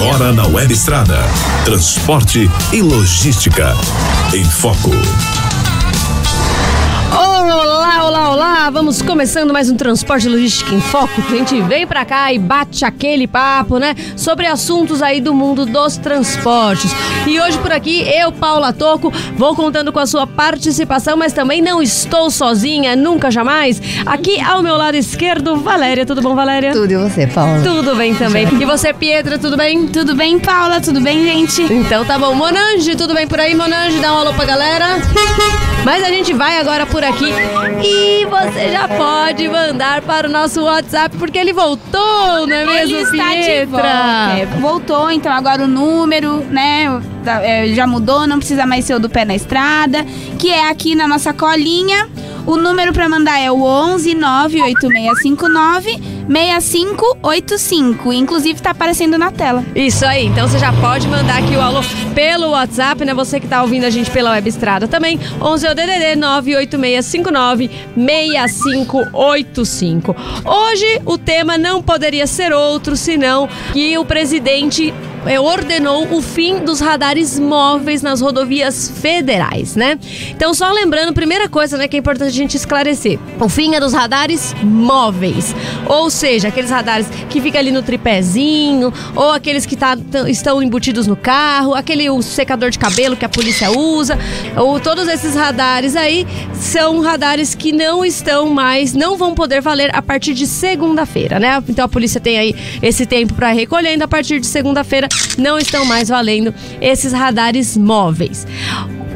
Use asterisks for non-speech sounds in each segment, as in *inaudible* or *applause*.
Agora na Web Estrada. Transporte e logística. Em Foco. Vamos começando mais um Transporte Logística em Foco. A gente vem pra cá e bate aquele papo, né? Sobre assuntos aí do mundo dos transportes. E hoje por aqui, eu, Paula Toco, vou contando com a sua participação, mas também não estou sozinha, nunca jamais. Aqui ao meu lado esquerdo, Valéria. Tudo bom, Valéria? Tudo e você, Paula? Tudo bem também. E você, Pietra, tudo bem? Tudo bem, Paula? Tudo bem, gente? Então tá bom. Monange, tudo bem por aí, Monange? Dá um alô pra galera. Mas a gente vai agora por aqui e você já pode mandar para o nosso WhatsApp porque ele voltou, não é mesmo, Ele está de volta. É, voltou, então agora o número, né, é, já mudou, não precisa mais ser o do pé na estrada, que é aqui na nossa colinha. O número para mandar é o 11 98659 6585. Inclusive tá aparecendo na tela. Isso aí, então você já pode mandar aqui o alô pelo WhatsApp, né? Você que tá ouvindo a gente pela web estrada também. 11 é o DDD 98659 6585. Hoje o tema não poderia ser outro senão que o presidente ordenou o fim dos radares móveis nas rodovias federais, né? Então, só lembrando, primeira coisa, né, que é importante a gente esclarecer: o fim é dos radares móveis, ou seja, aqueles radares que ficam ali no tripézinho, ou aqueles que tá, estão embutidos no carro, aquele o secador de cabelo que a polícia usa, ou todos esses radares aí são radares que não estão mais, não vão poder valer a partir de segunda-feira, né? Então a polícia tem aí esse tempo para recolhendo a partir de segunda-feira não estão mais valendo esses radares móveis.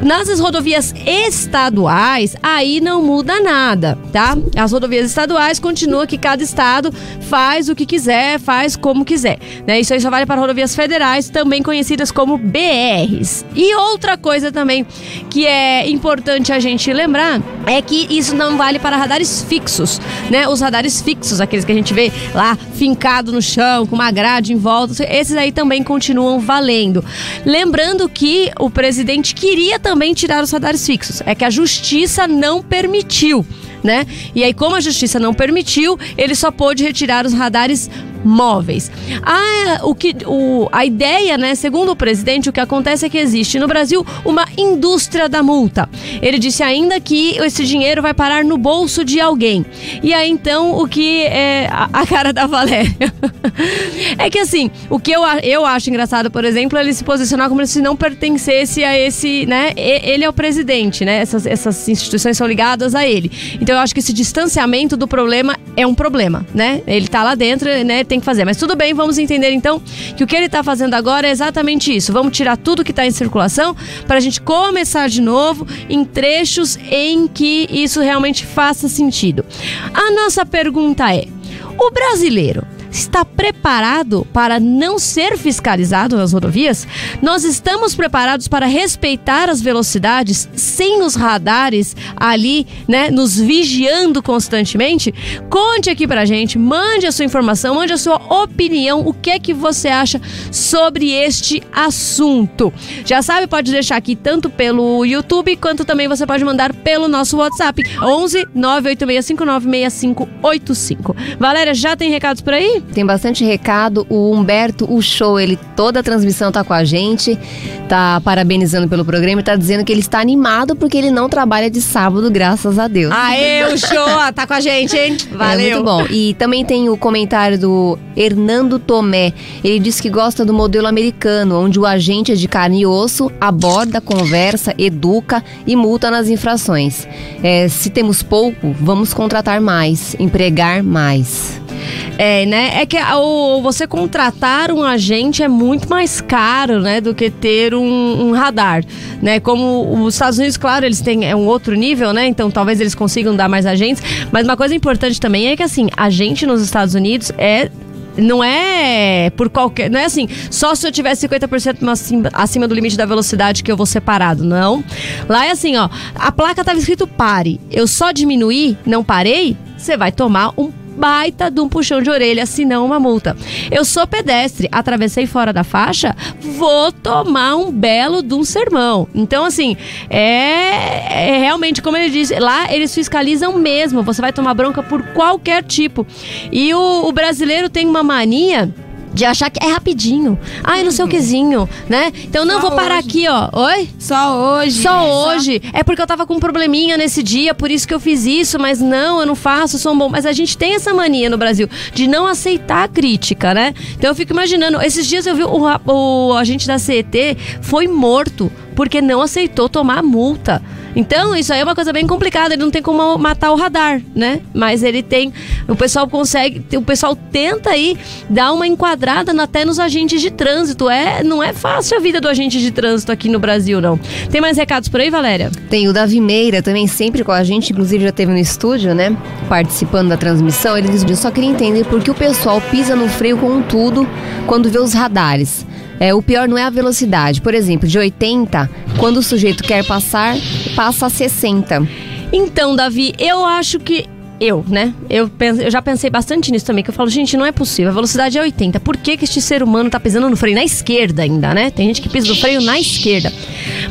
Nas rodovias estaduais, aí não muda nada, tá? As rodovias estaduais continuam que cada estado faz o que quiser, faz como quiser, né? Isso aí só vale para rodovias federais, também conhecidas como BRs. E outra coisa também que é importante a gente lembrar é que isso não vale para radares fixos, né? Os radares fixos, aqueles que a gente vê lá fincado no chão, com uma grade em volta, esses aí também continuam valendo. Lembrando que o presidente queria também tirar os radares fixos, é que a justiça não permitiu. Né? E aí, como a justiça não permitiu, ele só pôde retirar os radares móveis. A, o que, o, a ideia, né, segundo o presidente, o que acontece é que existe no Brasil uma indústria da multa. Ele disse ainda que esse dinheiro vai parar no bolso de alguém. E aí, então, o que é a, a cara da Valéria? *laughs* é que assim, o que eu, eu acho engraçado, por exemplo, é ele se posicionar como se não pertencesse a esse, né? Ele é o presidente, né? Essas, essas instituições são ligadas a ele. Então eu acho que esse distanciamento do problema é um problema, né? Ele tá lá dentro, né? Tem que fazer. Mas tudo bem, vamos entender então que o que ele tá fazendo agora é exatamente isso. Vamos tirar tudo que tá em circulação para a gente começar de novo em trechos em que isso realmente faça sentido. A nossa pergunta é: o brasileiro está preparado para não ser fiscalizado nas rodovias? Nós estamos preparados para respeitar as velocidades sem os radares ali, né, nos vigiando constantemente? Conte aqui pra gente, mande a sua informação, mande a sua opinião, o que é que você acha sobre este assunto. Já sabe, pode deixar aqui tanto pelo YouTube quanto também você pode mandar pelo nosso WhatsApp 11 98659 6585. Valéria, já tem recados por aí? Tem bastante recado. O Humberto, o show, ele toda a transmissão tá com a gente, tá parabenizando pelo programa e tá dizendo que ele está animado porque ele não trabalha de sábado, graças a Deus. Aê, o show! Tá com a gente, hein? Valeu! É muito bom. E também tem o comentário do Hernando Tomé. Ele diz que gosta do modelo americano, onde o agente é de carne e osso, aborda, conversa, educa e multa nas infrações. É, se temos pouco, vamos contratar mais, empregar mais. É, né? É que o, você contratar um agente é muito mais caro, né? Do que ter um, um radar, né? Como os Estados Unidos, claro, eles têm é um outro nível, né? Então talvez eles consigam dar mais agentes. Mas uma coisa importante também é que, assim, agente nos Estados Unidos é não é por qualquer. Não é assim, só se eu tiver 50% acima, acima do limite da velocidade que eu vou ser parado. Não. Lá é assim, ó. A placa tava escrito pare. Eu só diminuí, não parei, você vai tomar um baita de um puxão de orelha, se não uma multa. Eu sou pedestre, atravessei fora da faixa, vou tomar um belo de um sermão. Então, assim, é, é realmente, como ele disse, lá eles fiscalizam mesmo. Você vai tomar bronca por qualquer tipo. E o, o brasileiro tem uma mania De achar que é rapidinho. Eu não sei o quezinho, né? Então não Só vou parar hoje. aqui, ó. Oi? Só hoje. Só hoje. É porque eu tava com um probleminha nesse dia, por isso que eu fiz isso, mas não, eu não faço, sou um bom. Mas a gente tem essa mania no Brasil de não aceitar a crítica, né? Então eu fico imaginando, esses dias eu vi o, o agente da CET foi morto porque não aceitou tomar a multa. Então, isso aí é uma coisa bem complicada, ele não tem como matar o radar, né? Mas ele tem, o pessoal consegue, o pessoal tenta aí dar uma enquadrada até nos agentes de trânsito. É, não é fácil a vida do agente de trânsito aqui no Brasil, não. Tem mais recados por aí, Valéria? Tem o Davi Meira também sempre com a gente, inclusive já teve no estúdio, né? Participando da transmissão. Ele diz: Eu só queria entender por que o pessoal pisa no freio com tudo quando vê os radares. É, o pior não é a velocidade. Por exemplo, de 80, quando o sujeito quer passar, passa a 60. Então, Davi, eu acho que. Eu, né? Eu, penso, eu já pensei bastante nisso também, que eu falo, gente, não é possível. A velocidade é 80. Por que, que este ser humano tá pisando no freio na esquerda ainda, né? Tem gente que pisa no freio na esquerda.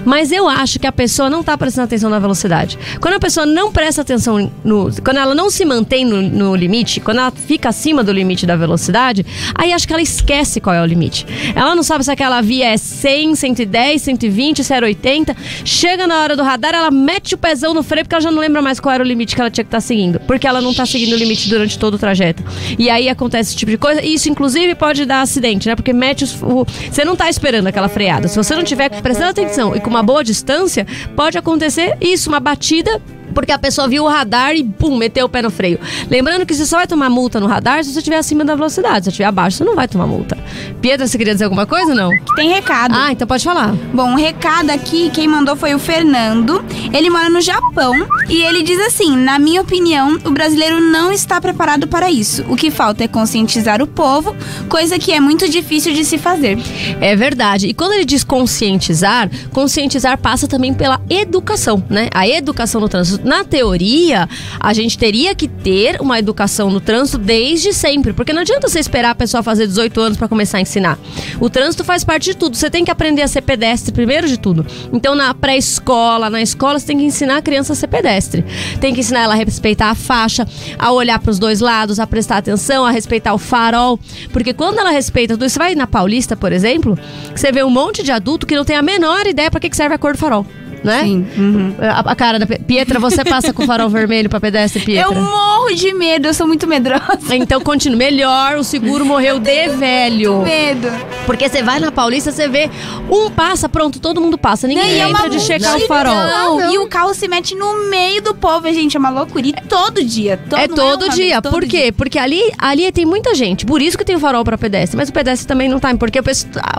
Mas eu acho que a pessoa não tá prestando atenção na velocidade. Quando a pessoa não presta atenção no. Quando ela não se mantém no, no limite, quando ela fica acima do limite da velocidade, aí acho que ela esquece qual é o limite. Ela não sabe se aquela via é 100, 110, 120, se era 80. Chega na hora do radar, ela mete o pezão no freio porque ela já não lembra mais qual era o limite que ela tinha que estar seguindo. Porque ela não está seguindo o limite durante todo o trajeto. E aí acontece esse tipo de coisa. E isso, inclusive, pode dar acidente, né? Porque mete os, o. Você não tá esperando aquela freada. Se você não tiver prestando atenção e com uma boa distância, pode acontecer isso, uma batida. Porque a pessoa viu o radar e, pum, meteu o pé no freio. Lembrando que você só vai tomar multa no radar se você estiver acima da velocidade. Se você estiver abaixo, você não vai tomar multa. Pietra, você queria dizer alguma coisa ou não? Tem recado. Ah, então pode falar. Bom, um recado aqui, quem mandou foi o Fernando. Ele mora no Japão e ele diz assim: na minha opinião, o brasileiro não está preparado para isso. O que falta é conscientizar o povo, coisa que é muito difícil de se fazer. É verdade. E quando ele diz conscientizar, conscientizar passa também pela educação, né? A educação no trânsito. Na teoria, a gente teria que ter uma educação no trânsito desde sempre, porque não adianta você esperar a pessoa fazer 18 anos para começar a ensinar. O trânsito faz parte de tudo. Você tem que aprender a ser pedestre primeiro de tudo. Então, na pré-escola, na escola, você tem que ensinar a criança a ser pedestre. Tem que ensinar ela a respeitar a faixa, a olhar para os dois lados, a prestar atenção, a respeitar o farol, porque quando ela respeita tudo, você vai na Paulista, por exemplo, você vê um monte de adulto que não tem a menor ideia para que serve a cor do farol. Né? Sim. uhum. A, a cara da Pietra, você passa com farol vermelho pra pedestre, Pietra? Eu morro de medo, eu sou muito medrosa. Então continua. Melhor, o seguro morreu de velho. Medo. Porque você vai na Paulista, você vê um passa, pronto, todo mundo passa. Ninguém é uma de checar o farol. E o carro se mete no meio do povo, gente. É uma loucura. E todo dia. Todo, é não todo uma dia. vez, todo Por quê? Porque ali, ali tem muita gente. Por isso que tem o farol pra pedestre. Mas o pedestre também não tá. Porque o,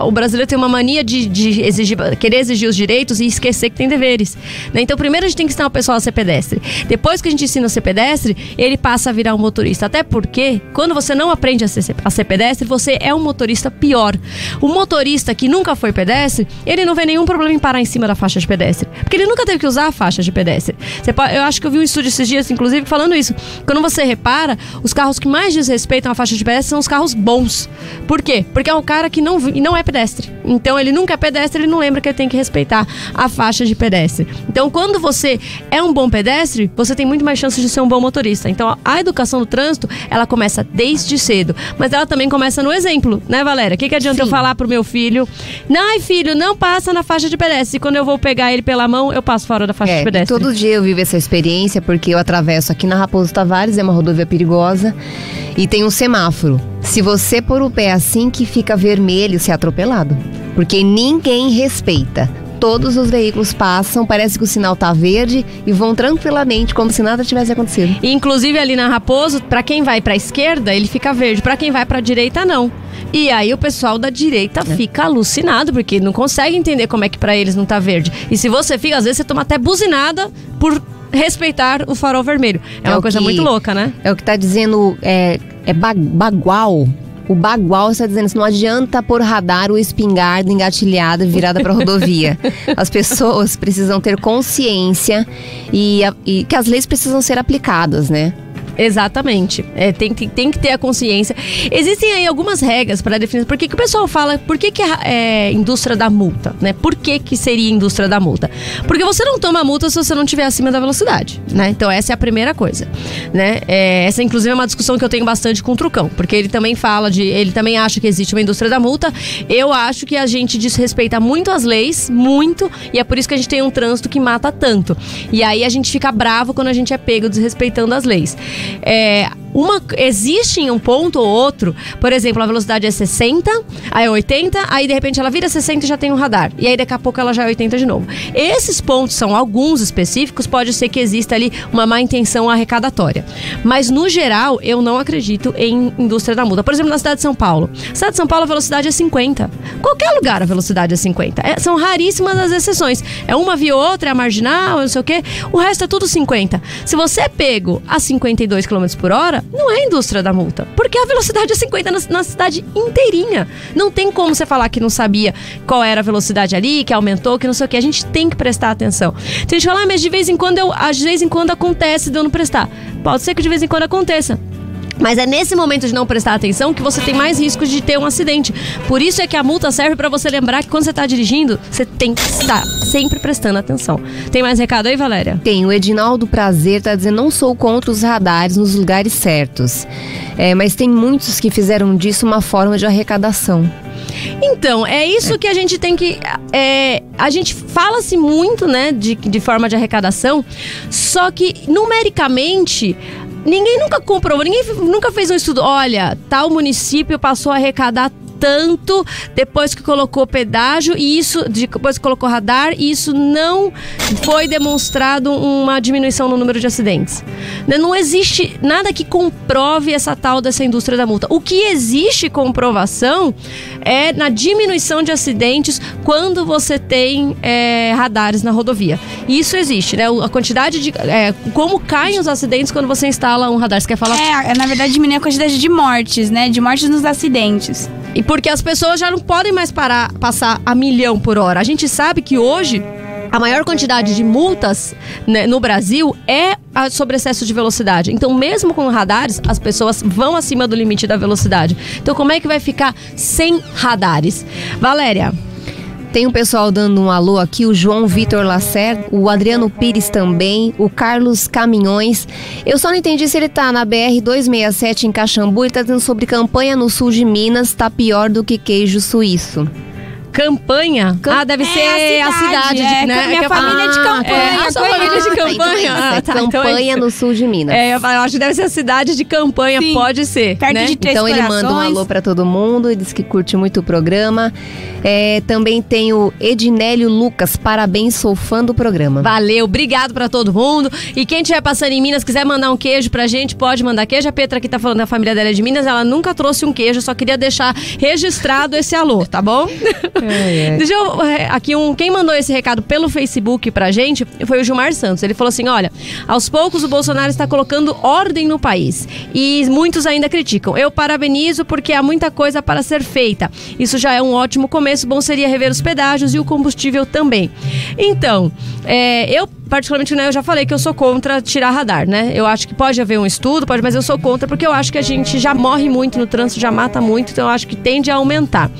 o brasileiro tem uma mania de, de exigir, querer exigir os direitos e esquecer que tem deveres. né? Então, primeiro a gente tem que ensinar o pessoal a ser pedestre. Depois que a gente ensina a ser pedestre, ele passa a virar um motorista. Até porque, quando você não aprende a ser, a ser pedestre, você é um motorista pior. O motorista que nunca foi pedestre, ele não vê nenhum problema em parar em cima da faixa de pedestre. Porque ele nunca teve que usar a faixa de pedestre. Pode- eu acho que eu vi um estudo esses dias, inclusive, falando isso. Quando você repara, os carros que mais desrespeitam a faixa de pedestre são os carros bons. Por quê? Porque é um cara que não, não é pedestre. Então ele nunca é pedestre, ele não lembra que ele tem que respeitar a faixa de pedestre. Então quando você é um bom pedestre, você tem muito mais chances de ser um bom motorista. Então a educação do trânsito, ela começa desde cedo. Mas ela também começa no exemplo, né, Valéria? O que, que adianta eu Sim. falar pro meu filho? Ai, filho, não passa na faixa de pedestre. E quando eu vou pegar ele pela mão, eu passo fora da faixa É, de pedestre. todo dia eu vivo essa experiência porque eu atravesso aqui na Raposo Tavares, é uma rodovia perigosa e tem um semáforo. Se você pôr o pé assim que fica vermelho, você é atropelado. Porque ninguém respeita. Todos os veículos passam, parece que o sinal tá verde e vão tranquilamente, como se nada tivesse acontecido. Inclusive ali na Raposo, pra quem vai pra esquerda, ele fica verde, Pra quem vai pra direita não. E aí o pessoal da direita É. fica alucinado porque não consegue entender como é que pra eles não tá verde. E se você fica, às vezes você toma até buzinada por respeitar o farol vermelho. É, É uma coisa que- muito louca, né? É o que tá dizendo, é, é ba- bagual. O bagual está dizendo que não adianta pôr radar ou espingarda engatilhada virada para rodovia. *laughs* As pessoas precisam ter consciência e, e que as leis precisam ser aplicadas, né? Exatamente. É, tem, que, tem que ter a consciência. Existem aí algumas regras para definir. Por que, que o pessoal fala, por que, que é, é indústria da multa? Né? Por que, que seria indústria da multa? Porque você não toma multa se você não estiver acima da velocidade. Né? Então, essa é a primeira coisa. Né? É, essa, inclusive, é uma discussão que eu tenho bastante com o Trucão, porque ele também fala de. Ele também acha que existe uma indústria da multa. Eu acho que a gente desrespeita muito as leis, muito, e é por isso que a gente tem um trânsito que mata tanto. E aí a gente fica bravo quando a gente é pego desrespeitando as leis. É, uma, existe um ponto ou outro, por exemplo, a velocidade é 60, aí é 80, aí de repente ela vira 60 e já tem um radar. E aí daqui a pouco ela já é 80 de novo. Esses pontos são alguns específicos, pode ser que exista ali uma má intenção arrecadatória. Mas no geral, eu não acredito em indústria da multa. Por exemplo, na cidade de São Paulo. Na cidade de São Paulo a velocidade é 50. Qualquer lugar a velocidade é 50. É, são raríssimas as exceções. É uma via outra, é a marginal, não sei o quê. O resto é tudo 50. Se você é pego a 52 km por hora, não é indústria da multa. Porque a velocidade é 50 na, na, cidade inteirinha. Não tem como você falar que não sabia qual era a velocidade ali, que aumentou, que não sei o que. A gente tem que prestar atenção. Tem gente que fala, ah, mas de vez em quando eu, de vez em quando acontece de eu não prestar. Pode ser que de vez em quando aconteça. Mas é nesse momento de não prestar atenção que você tem mais risco de ter um acidente. Por isso é que a multa serve para você lembrar que quando você está dirigindo, você tem que estar sempre prestando atenção. Tem mais recado aí, Valéria? Tem. O Edinaldo Prazer tá dizendo: não sou contra os radares nos lugares certos. É, mas tem muitos que fizeram disso uma forma de arrecadação. Então, é isso que a gente tem que. É, a gente fala-se muito, né, de, de forma de arrecadação, só que numericamente ninguém nunca comprovou, ninguém nunca fez um estudo. Olha, tal município passou a arrecadar tanto depois que colocou pedágio e isso depois que colocou radar e isso não foi demonstrado uma diminuição no número de acidentes. Né, não existe nada que comprove essa tal dessa indústria da multa. O que existe comprovação é na diminuição de acidentes quando você tem é, radares na rodovia. Isso existe, né? A quantidade de. É, como caem os acidentes quando você instala um radar. Você quer falar? É, na verdade, diminui a quantidade de mortes, né? De mortes nos acidentes. E porque as pessoas já não podem mais parar, passar a milhão por hora. A gente sabe que hoje a maior quantidade de multas né, no Brasil é sobre excesso de velocidade. Então, mesmo com radares, as pessoas vão acima do limite da velocidade. Então, como é que vai ficar sem radares? Valéria. Tem um pessoal dando um alô aqui, o João Vitor Lacerda, o Adriano Pires também, o Carlos Caminhões. Eu só não entendi se ele tá na BR 267 em Caxambu e tá dizendo sobre campanha no sul de Minas, tá pior do que queijo suíço. Campanha? ah, deve é ser a cidade, a cidade é, de, né? Minha é família é de campanha. É, a sua família de campanha. Ah, tá, campanha então no sul de Minas. É, eu acho que deve ser a cidade de campanha, Sim. pode ser. Perto né? de três Então corações. ele manda um alô para todo mundo e diz que curte muito o programa. É, também tem o Edinélio Lucas, parabéns, sou fã do programa. Valeu, obrigado para todo mundo. E quem estiver passando em Minas, quiser mandar um queijo pra gente, pode mandar queijo. A Petra aqui tá falando da família dela é de Minas, ela nunca trouxe um queijo, só queria deixar registrado esse alô, tá bom? *laughs* É, é. Deixa eu aqui um quem mandou esse recado pelo Facebook pra gente foi o Gilmar Santos. Ele falou assim: "Olha, aos poucos o Bolsonaro está colocando ordem no país e muitos ainda criticam. Eu parabenizo porque há muita coisa para ser feita. Isso já é um ótimo começo. Bom seria rever os pedágios e o combustível também. Então, é, eu particularmente, né, eu já falei que eu sou contra tirar radar, né? Eu acho que pode haver um estudo, pode, mas eu sou contra porque eu acho que a gente já morre muito no trânsito, já mata muito, então eu acho que tende a aumentar.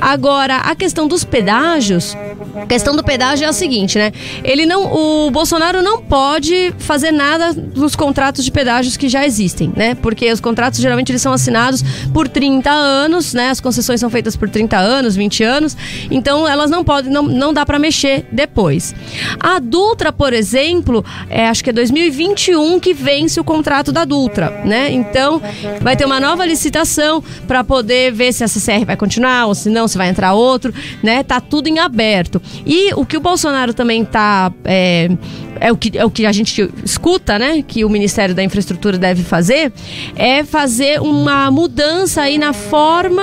Agora, a questão dos pedágios, a questão do pedágio é a seguinte, né? Ele não, o Bolsonaro não pode fazer nada nos contratos de pedágios que já existem, né? Porque os contratos geralmente eles são assinados por 30 anos, né? As concessões são feitas por 30 anos, 20 anos, então elas não podem, não, não dá para mexer depois. A Dutra, por exemplo, é, acho que é 2021 que vence o contrato da Dutra, né? Então vai ter uma nova licitação para poder ver se a CCR vai continuar ou se não, se vai entrar outro, né? Tá tudo em aberto. E o que o Bolsonaro também tá é, é o que, é o que a gente escuta, né? Que o Ministério da Infraestrutura deve fazer, é fazer uma mudança aí na forma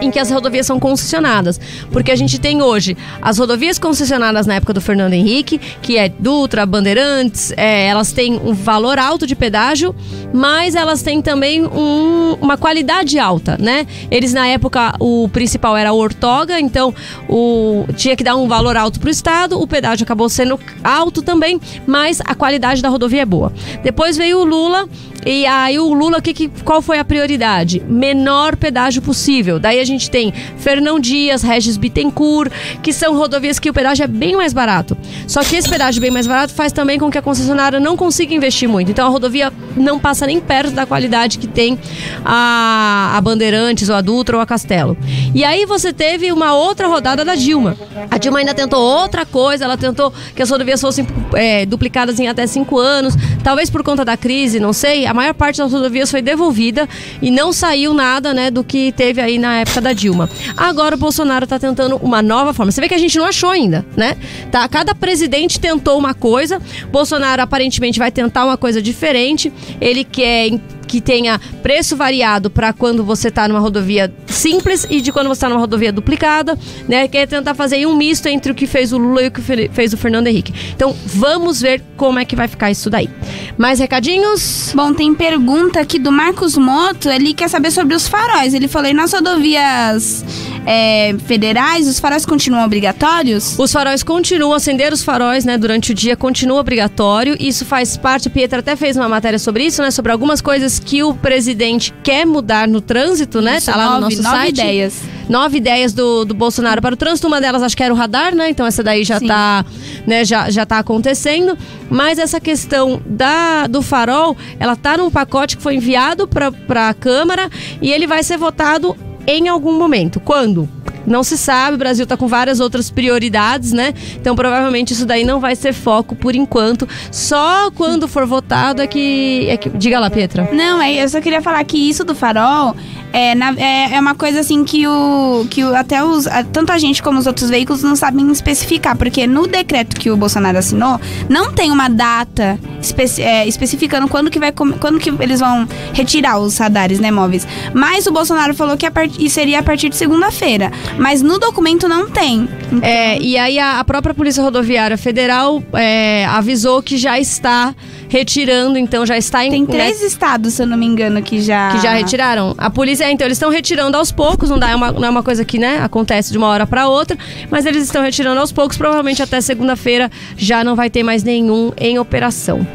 em que as rodovias são concessionadas. Porque a gente tem hoje as rodovias concessionadas na época do Fernando Henrique, que é Dutra, Bandeirantes, é, elas têm um valor alto de pedágio, mas elas têm também um, uma qualidade alta, né? Eles na época, o principal era a Ortoga, então o, tinha que dar um valor alto para o Estado, o pedágio acabou sendo alto também, mas a qualidade da rodovia é boa. Depois veio o Lula E aí o Lula, que, que, qual foi a prioridade? Menor pedágio possível. Daí a gente tem Fernão Dias, Regis Bittencourt, que são rodovias que o pedágio é bem mais barato. Só que esse pedágio bem mais barato faz também com que a concessionária não consiga investir muito. Então a rodovia não passa nem perto da qualidade que tem a, a Bandeirantes, ou a Dutra, ou a Castelo. E aí você teve uma outra rodada da Dilma. A Dilma ainda tentou outra coisa, ela tentou que as rodovias fossem é, duplicadas em até cinco anos, talvez por conta da crise, não sei. A maior parte das rodovias foi devolvida e não saiu nada, né, do que teve aí na época da Dilma. Agora o Bolsonaro está tentando uma nova forma. Você vê que a gente não achou ainda, né? Tá, cada presidente tentou uma coisa. Bolsonaro aparentemente vai tentar uma coisa diferente. Ele quer que tenha preço variado para quando você está numa rodovia simples e de quando você está numa rodovia duplicada, né? Quer tentar fazer um misto entre o que fez o Lula e o que fez o Fernando Henrique. Então, vamos ver como é que vai ficar isso daí. Mais recadinhos? Bom, tem pergunta aqui do Marcos Moto, ele quer saber sobre os faróis. Ele falou, e nas rodovias é, federais, os faróis continuam obrigatórios? Os faróis continuam, acender os faróis, né, durante o dia continua obrigatório. Isso faz parte, o Pietra até fez uma matéria sobre isso, né, sobre algumas coisas que o presidente quer mudar no trânsito, né? Isso, tá lá nove, no nosso nove site. ideias. Nove ideias do, do Bolsonaro para o trânsito. Uma delas acho que era o radar, né? Então essa daí já Sim. tá, né, já, já tá acontecendo. Mas essa questão da, do farol, ela tá num pacote que foi enviado para a Câmara e ele vai ser votado em algum momento. Quando? Não se sabe, o Brasil está com várias outras prioridades, né? Então provavelmente isso daí não vai ser foco por enquanto. Só quando for votado é que. É que... Diga lá, Petra. Não, é, eu só queria falar que isso do farol é, na, é, é, uma coisa assim que, o, que o, até os, tanto a gente como os outros veículos não sabem especificar, porque no decreto que o Bolsonaro assinou, não tem uma data especi, é, especificando quando que, vai, quando que eles vão retirar os radares né, móveis. Mas o Bolsonaro falou que a seria a partir de segunda-feira. Mas no documento não tem. Então... É, e aí a, a, própria Polícia Rodoviária Federal é, avisou que já está retirando, então já está em. Tem três né, estados, se eu não me engano, que já. Que já retiraram. A polícia, é, então, eles estão retirando aos poucos, não, dá, é uma, não é uma coisa que, né, acontece de uma hora para outra, mas eles estão retirando aos poucos, provavelmente até segunda-feira já não vai ter mais nenhum em operação.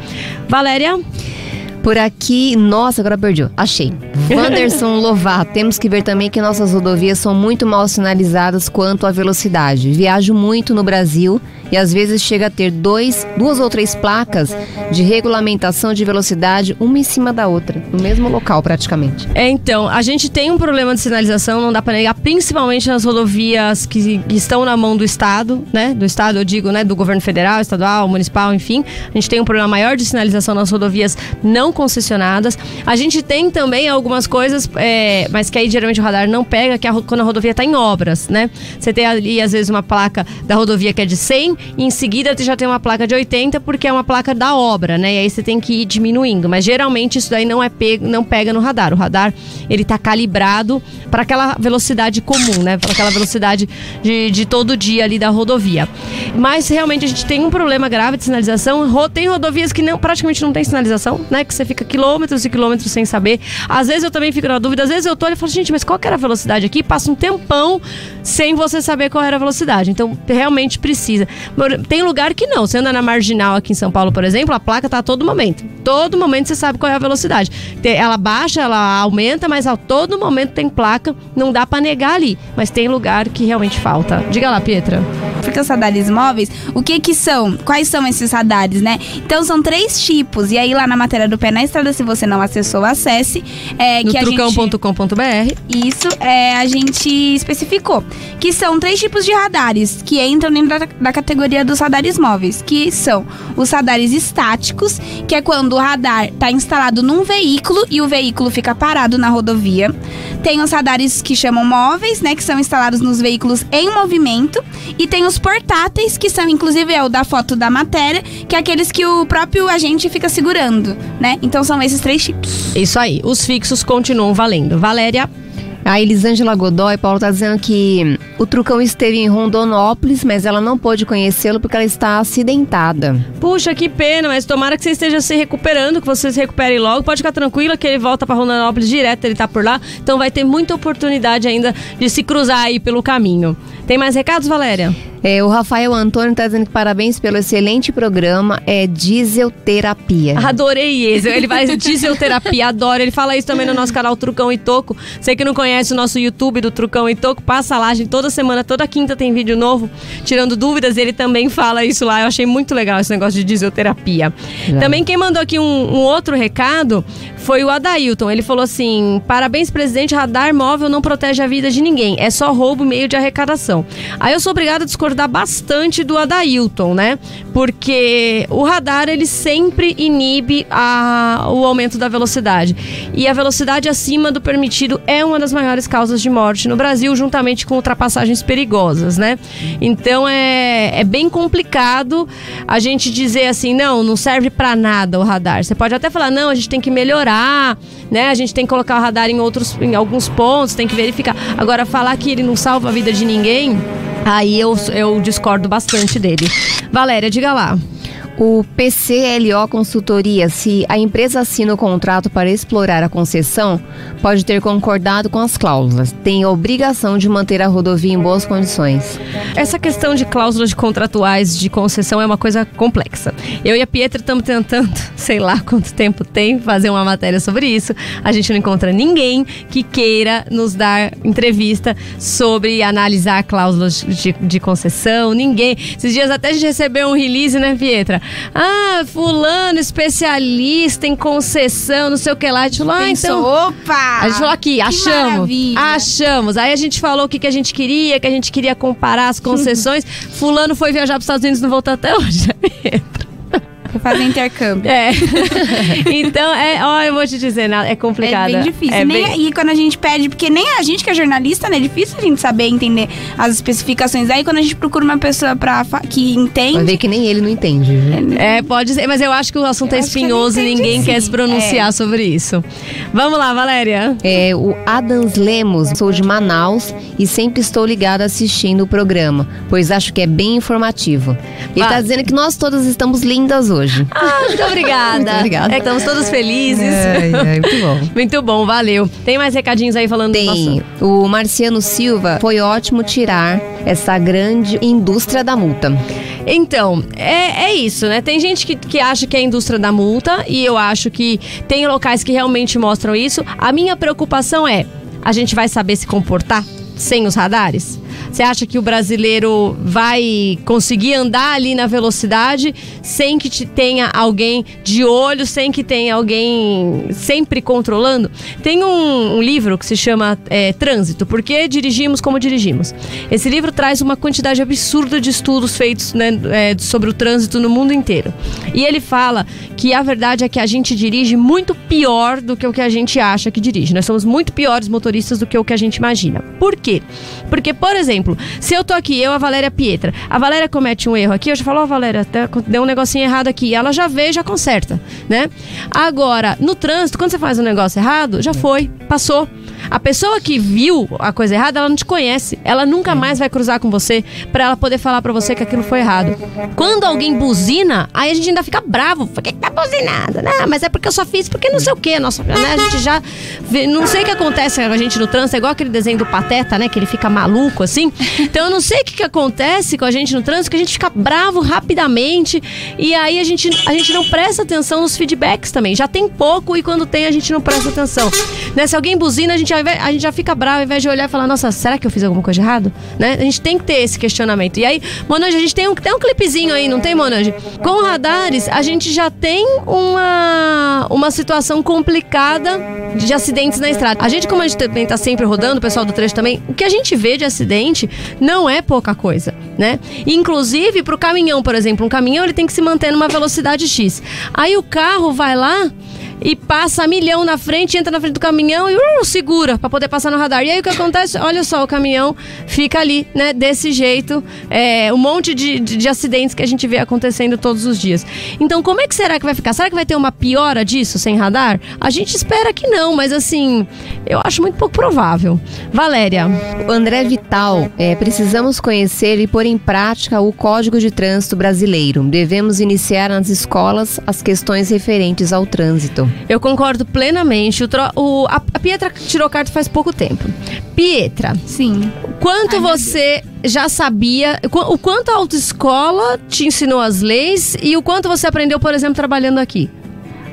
Valéria? Por aqui, nossa, agora perdi. Achei. Wanderson *laughs* Lovato. Temos que ver também que nossas rodovias são muito mal sinalizadas quanto à velocidade. Viajo muito no Brasil e às vezes chega a ter dois, duas ou três placas de regulamentação de velocidade, uma em cima da outra, no mesmo local praticamente. É, então, a gente tem um problema de sinalização, não dá para negar, principalmente nas rodovias que, que, estão na mão do Estado, né? Do Estado, eu digo, né? Do governo federal, estadual, municipal, enfim. A gente tem um problema maior de sinalização nas rodovias não concessionadas. A gente tem também algumas coisas, é, mas que aí geralmente o radar não pega, que é quando a rodovia está em obras, né? Você tem ali, às vezes, uma placa da rodovia que é de 100 e em seguida você já tem uma placa de 80 porque é uma placa da obra, né? E aí você tem que ir diminuindo. Mas geralmente isso daí não é pego, não pega no radar. O radar ele tá calibrado para aquela velocidade comum, né? Para aquela velocidade de, de todo dia ali da rodovia. Mas realmente a gente tem um problema grave de sinalização. Tem rodovias que não, praticamente não tem sinalização, né? Que você fica quilômetros e quilômetros sem saber. Às vezes eu também fico na dúvida, às vezes eu tô e falo, gente, mas qual que era a velocidade aqui? Passa um tempão sem você saber qual era a velocidade. Então, realmente precisa. Tem lugar que não. Você anda na marginal aqui em São Paulo, por exemplo, a placa tá a todo momento. Todo momento você sabe qual é a velocidade. Ela baixa, ela aumenta, mas a todo momento tem placa. Não dá para negar ali. Mas tem lugar que realmente falta. Diga lá, Pietra. Porque os radares móveis, o que que são? Quais são esses radares, né? Então são três tipos. E aí lá na matéria do Pé na Estrada, se você não acessou, acesse. É, no trucão.com.br. Isso, é, a gente especificou. Que são três tipos de radares que entram dentro da, da categoria dos radares móveis, que são os radares estáticos, que é quando o radar está instalado num veículo e o veículo fica parado na rodovia. Tem os radares que chamam móveis, né, que são instalados nos veículos em movimento, e tem os portáteis, que são inclusive é o da foto da matéria, que é aqueles que o próprio agente fica segurando, né? Então são esses três tipos. Isso aí. Os fixos continuam valendo. Valéria a Elisângela Godoy, Paulo, está dizendo que o Trucão esteve em Rondonópolis, mas ela não pôde conhecê-lo porque ela está acidentada. Puxa, que pena, mas tomara que você esteja se recuperando, que você se recupere logo. Pode ficar tranquila que ele volta para Rondonópolis direto, ele está por lá. Então vai ter muita oportunidade ainda de se cruzar aí pelo caminho. Tem mais recados, Valéria? É, o Rafael Antônio tá dizendo que parabéns pelo excelente programa. É dieselterapia. Adorei esse. Ele vai dieselterapia, adoro. Ele fala isso também no nosso canal Trucão e Toco. Você que não conhece o nosso YouTube do Trucão e Toco, passa lá, gente. Toda semana, toda quinta tem vídeo novo, tirando dúvidas. Ele também fala isso lá. Eu achei muito legal esse negócio de dieselterapia. Legal. Também quem mandou aqui um, um outro recado foi o Adailton. Ele falou assim: parabéns, presidente. Radar móvel não protege a vida de ninguém. É só roubo meio de arrecadação. Aí eu sou obrigada a discordar bastante do Adailton, né? Porque o radar ele sempre inibe a, o aumento da velocidade. E a velocidade acima do permitido é uma das maiores causas de morte no Brasil, juntamente com ultrapassagens perigosas, né? Então é, é bem complicado a gente dizer assim, não, não serve para nada o radar. Você pode até falar, não, a gente tem que melhorar, né? A gente tem que colocar o radar em outros, em alguns pontos, tem que verificar. Agora falar que ele não salva a vida de ninguém, aí eu, eu discordo bastante dele. Valéria, diga lá. O PCLO Consultoria, se a empresa assina o contrato para explorar a concessão, pode ter concordado com as cláusulas. Tem a obrigação de manter a rodovia em boas condições. Essa questão de cláusulas contratuais de concessão é uma coisa complexa. Eu e a Pietra estamos tentando, *laughs* sei lá quanto tempo tem, fazer uma matéria sobre isso. A gente não encontra ninguém que queira nos dar entrevista sobre analisar cláusulas de, de concessão. Ninguém. Esses dias até a gente recebeu um release, né, Pietra? Ah, fulano, especialista em concessão, não sei o que lá. A gente falou, ah, então. opa! A gente falou aqui, achamos. maravilha. Achamos. Aí a gente falou o que, que a gente queria, que a gente queria comparar as concessões. Fulano foi viajar para os Estados Unidos e não voltou até hoje. *laughs* Fazer intercâmbio. É. *laughs* então, é, ó, eu vou te dizer, né, é complicado. É bem difícil. É nem bem- aí quando a gente pede, porque nem a gente que é jornalista, né? É difícil a gente saber entender as especificações. Aí quando a gente procura uma pessoa pra, que Vai entende. ver que nem ele não entende. viu? É, pode ser, mas eu acho que o assunto Eu é espinhoso e ninguém quer sim. se pronunciar É. sobre isso. Vamos lá, Valéria. É, o Adams Lemos, sou de Manaus e sempre estou ligado assistindo o programa, pois acho que é bem informativo. Ele Vai. tá dizendo que nós todas estamos lindas hoje. Ah, muito obrigada. Muito obrigada. É estamos todos felizes. é, muito bom. *laughs* Muito bom, valeu. Tem mais recadinhos aí falando do Tem. nosso... O Marciano Silva foi ótimo tirar essa grande indústria da multa. Então, é, é isso, né? Tem gente que, que acha que é a indústria da multa e eu acho que tem locais que realmente mostram isso. A minha preocupação é: a gente vai saber se comportar sem os radares? Você acha que o brasileiro vai conseguir andar ali na velocidade sem que te tenha alguém de olho, sem que tenha alguém sempre controlando? Tem um, um livro que se chama é, Trânsito, Por que dirigimos como dirigimos? Esse livro traz uma quantidade absurda de estudos feitos né, é, sobre o trânsito no mundo inteiro. E ele fala que a verdade é que a gente dirige muito pior do que o que a gente acha que dirige. Nós somos muito piores motoristas do que o que a gente imagina. Por quê? Porque, por exemplo, se eu tô aqui, eu, a Valéria Pietra, a Valéria comete um erro aqui, eu já falo, ó, Valéria, até deu um negocinho errado aqui. Ela já vê já conserta, né? Agora, no trânsito, quando você faz um negócio errado, já foi, passou. A pessoa que viu a coisa errada, ela não te conhece. Ela nunca mais vai cruzar com você pra ela poder falar pra você que aquilo foi errado. Quando alguém buzina, aí a gente ainda fica bravo. Por que, que tá buzinando? Não, mas é porque eu só fiz porque não sei o quê. Nossa, né? A gente já. vê- não sei o que acontece com a gente no trânsito. É igual aquele desenho do Pateta, né? Que ele fica maluco assim. Então eu não sei o que, que acontece com a gente no trânsito, que a gente fica bravo rapidamente. E aí a gente, a gente não presta atenção nos feedbacks também. Já tem pouco e quando tem a gente não presta atenção. Né? Se alguém buzina, a gente, invés- a gente já fica bravo ao invés de olhar e falar, nossa, será que eu fiz alguma coisa de errado? Né? A gente tem que ter esse questionamento. E aí, Monange, a gente tem um, tem um clipezinho aí, não tem, Monange? Com radares, a gente já tem uma, uma situação complicada de acidentes na estrada. A gente, como a gente também tá sempre rodando, o pessoal do trecho também, o que a gente vê de acidente não é pouca coisa, né? Inclusive, pro caminhão, por exemplo, um caminhão ele tem que se manter numa velocidade X. Aí o carro vai lá e passa milhão na frente, entra na frente do caminhão e uh, segura para poder passar no radar. E aí o que acontece? Olha só, o caminhão fica ali, né? Desse jeito, é, um monte de, de, de acidentes que a gente vê acontecendo todos os dias. Então, como é que será que vai ficar? Será que vai ter uma piora disso sem radar? A gente espera que não, mas assim, eu acho muito pouco provável. Valéria. O André Vital, é, precisamos conhecer e pôr em prática o Código de Trânsito Brasileiro. Devemos iniciar nas escolas as questões referentes ao trânsito. Eu concordo plenamente. O tro- o- a, a Pietra tirou carta faz pouco tempo. Pietra, Sim. quanto Ai, você já sabia o quanto a autoescola te ensinou as leis e o quanto você aprendeu, por exemplo, trabalhando aqui?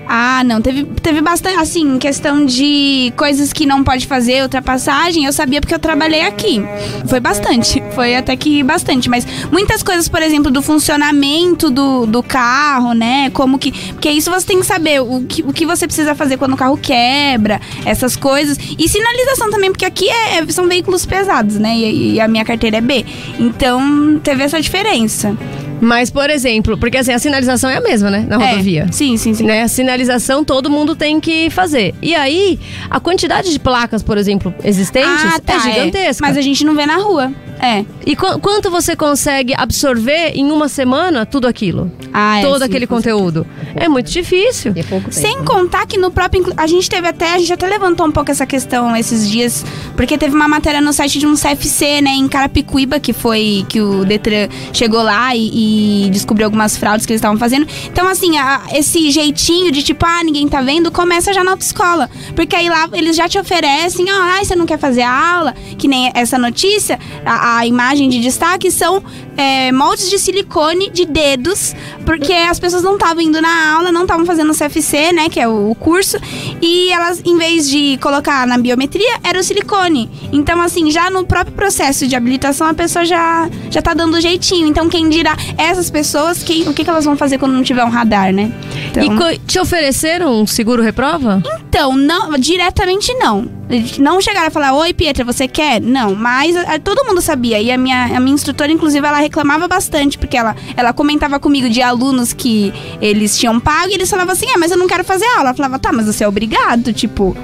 Ah, não, teve, teve bastante, assim, questão de coisas que não pode fazer, ultrapassagem, eu sabia porque eu trabalhei aqui. Foi bastante, *laughs* foi até que bastante, mas muitas coisas, por exemplo, do funcionamento do, do carro, né, como que, porque isso você tem que saber, o que, o que você precisa fazer quando o carro quebra, essas coisas, e sinalização também, porque aqui é, é- são veículos pesados, né, e, e a minha carteira é B, então teve essa diferença. Mas, por exemplo, porque assim, a sinalização é a mesma, né? Na É, rodovia. sim, sim, sim. Né? A sinalização todo mundo tem que fazer. E aí, a quantidade de placas, por exemplo, existentes Ah, tá, é gigantesca. Mas a gente não vê na rua. É. E qu- quanto você consegue absorver em uma semana tudo aquilo? Ah, é, Todo sim, aquele conteúdo? É muito difícil. E é pouco tempo. Sem contar que no próprio. A gente teve até. A gente até levantou um pouco essa questão esses dias. Porque teve uma matéria no site de um CFC, né, em Carapicuíba, que foi. Que o Detran chegou lá e, e descobriu algumas fraudes que eles estavam fazendo. Então, assim, a- esse jeitinho de tipo, ah, ninguém tá vendo, começa já na autoescola. Porque aí lá eles já te oferecem, ó, ah, você não quer fazer a aula? Que nem essa notícia, a, a imagem de destaque são é, moldes de silicone de dedos, porque as pessoas não estavam indo na aula, não estavam fazendo o CFC, né, que é o, curso, e elas, em vez de colocar na biometria, era o silicone. Então, assim, já no próprio processo de habilitação, a pessoa já, já tá dando jeitinho. Então, quem dirá, essas pessoas, quem, o que, que elas vão fazer quando não tiver um radar, né? Então, E te ofereceram um seguro reprova? então, não, diretamente não. Não chegaram a falar, oi Pietra, você quer? Não, mas a- todo mundo sabia. E a minha, a minha instrutora, inclusive, ela reclamava bastante, porque ela, ela comentava comigo de alunos que eles tinham pago e eles falavam assim, ah, mas eu não quero fazer aula. Ela falava, tá, mas você é obrigado, tipo.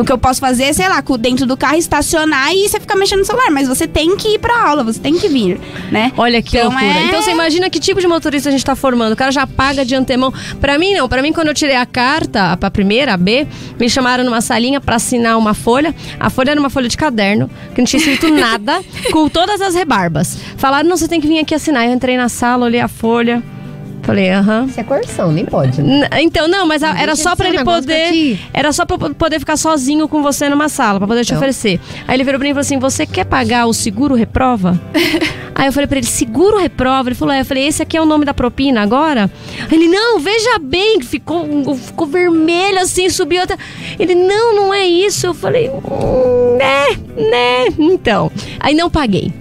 O que eu posso fazer é, sei lá, dentro do carro estacionar e você ficar mexendo no celular. Mas você tem que ir pra aula, você tem que vir, né? Olha que Então loucura. é- Então você imagina que tipo de motorista a gente tá formando. O cara já paga de antemão. Pra mim, não. Pra mim, quando eu tirei a carta, a primeira, a B, me chamaram numa salinha pra assinar uma folha. A folha era uma folha de caderno, que não tinha escrito *laughs* nada, com todas as rebarbas. Falaram, não, você tem que vir aqui assinar. Eu entrei na sala, olhei a folha. Falei, aham. Isso é coerção, nem pode. né? Então, não, mas a- era só pra ele poder. pra. Era só pra poder ficar sozinho com você numa sala, pra poder te Então. oferecer. Aí ele virou pra mim e falou assim: Você quer pagar o seguro reprova? *laughs* Aí eu falei pra ele: Seguro reprova? Ele falou: É. Eu falei: Esse aqui é o nome da propina agora? Ele: Não, veja bem. Ficou, ficou vermelho assim, subiu até. Ele: Não, não é isso. Eu falei: hum, Né, né. Então. Aí não paguei.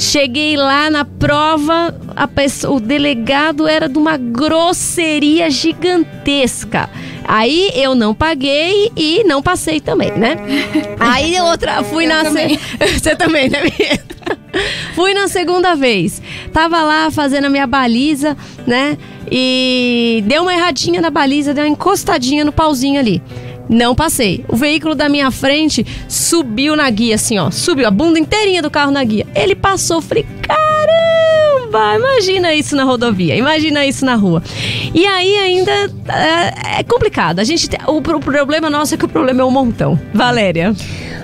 Cheguei lá na prova, a pessoa- o delegado era de uma grosseria gigantesca. Aí eu não paguei e não passei também, né? *laughs* Aí outra, fui na se- *laughs* Você também, né? *laughs* Fui na segunda vez. Tava lá fazendo a minha baliza, né? E deu uma erradinha na baliza, deu uma encostadinha no pauzinho ali. Não passei. O veículo da minha frente subiu na guia, assim, ó. Subiu a bunda inteirinha do carro na guia. Ele passou, falei, caramba! Imagina isso na rodovia, imagina isso na rua. E aí ainda é, é complicado. A gente o, pro- problema nosso é que o problema é um montão. Valéria.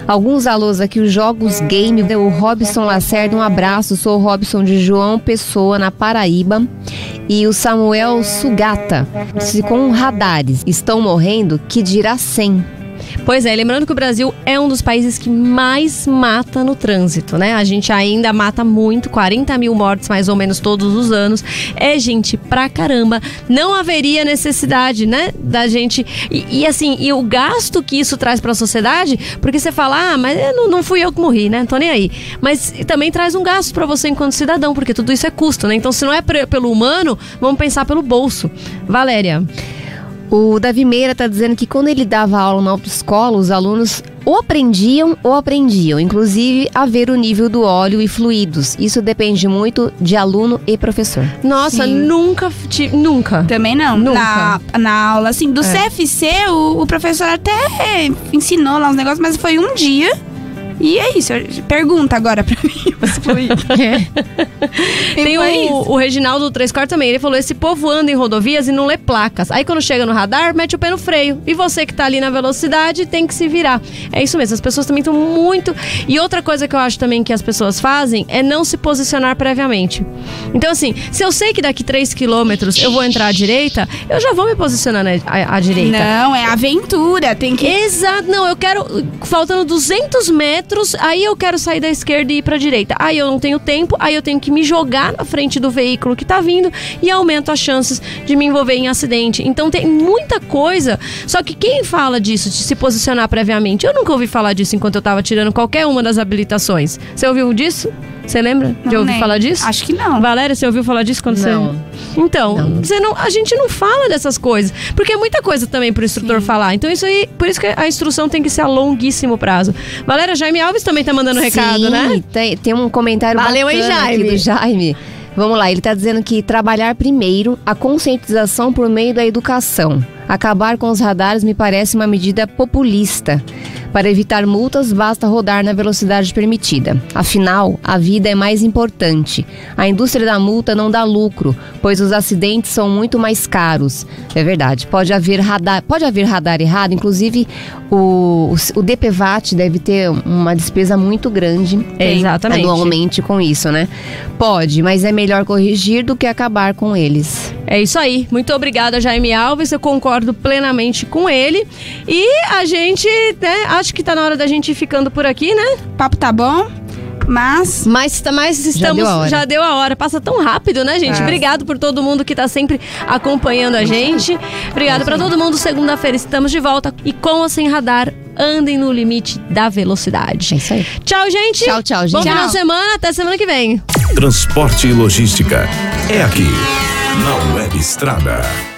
Alguns alôs aqui, os Jogos Game, o Robson Lacerda, um abraço. Sou o Robson de João Pessoa, na Paraíba. E o Samuel Sugata, disse, com radares, estão morrendo, que dirá 100. Pois é, lembrando que o Brasil é um dos países que mais mata no trânsito, né? A gente ainda mata muito, 40 mil mortes mais ou menos todos os anos. É gente pra caramba. Não haveria necessidade, né, da gente. E, e, assim, e o gasto que isso traz pra sociedade, porque você fala, ah, mas não, não fui eu que morri, né? Tô nem aí. Mas também traz um gasto pra você enquanto cidadão, porque tudo isso é custo, né? Então, se não é pelo humano, vamos pensar pelo bolso. Valéria. O Davi Meira está dizendo que quando ele dava aula na autoescola, os alunos ou aprendiam ou aprendiam, inclusive a ver o nível do óleo e fluidos. Isso depende muito de aluno e professor. Nossa, Sim. nunca tive. Nunca. Também não. Nunca. Na, na aula, assim, do CFC, o, o professor até ensinou lá uns negócios, mas foi um dia. E é isso. Pergunta agora pra *laughs* mim. *laughs* E Tem o, o Reginaldo do 3 Quartos também. Ele falou: esse povo anda em rodovias e não lê placas. Aí quando chega no radar, mete o pé no freio. E você que tá ali na velocidade tem que se virar. É isso mesmo. As pessoas também estão muito. E outra coisa que eu acho também que as pessoas fazem é não se posicionar previamente. Então, assim, se eu sei que daqui 3 quilômetros eu vou entrar à direita, eu já vou me posicionar na, à, à direita. Não, é aventura. Tem que. Exato, não, eu quero. Faltando 200 metros, aí eu quero sair da esquerda e ir pra direita. Aí aí eu não tenho tempo, aí eu tenho que me jogar na frente do veículo que tá vindo e aumento as chances de me envolver em acidente. Então tem muita coisa. Só que quem fala disso, de se posicionar previamente? Eu nunca ouvi falar disso enquanto eu tava tirando qualquer uma das habilitações. Você ouviu disso? Você lembra de Não ouvir lembro. falar disso? Acho que não. Valéria, você ouviu falar disso quando Não. você. Então, Você não, a gente não fala dessas coisas. Porque é muita coisa também pro instrutor falar. Então, isso aí, por isso que a instrução tem que ser a longuíssimo prazo. Valéria, Jaime Alves também tá mandando recado, Sim, né? Tem, tem um comentário Valeu, hein, bacana aqui Jaime? do Jaime. Vamos lá, ele tá dizendo que trabalhar primeiro a conscientização por meio da educação. Acabar com os radares me parece uma medida populista. Para evitar multas, basta rodar na velocidade permitida. Afinal, a vida é mais importante. A indústria da multa não dá lucro, pois os acidentes são muito mais caros. É verdade. Pode haver radar, pode haver radar errado, inclusive o, o, DPVAT deve ter uma despesa muito grande Exatamente. anualmente com isso, né? Pode, mas é melhor corrigir do que acabar com eles. É isso aí. Muito obrigada, Jaime Alves. Eu concordo plenamente com ele. E a gente, né, acho que tá na hora da gente ir ficando por aqui, né? O papo tá bom, mas Mas, mas estamos. deu a hora. já deu a hora. Passa tão rápido, né, gente? É. Obrigado por todo mundo que tá sempre acompanhando a gente. Obrigado pra todo mundo. Segunda-feira estamos de volta. E com ou sem radar, andem no limite da velocidade. É isso aí. Tchau, gente. Tchau, tchau, gente. Bom final de semana. Até semana que vem. Transporte e logística. É aqui, na Web Estrada.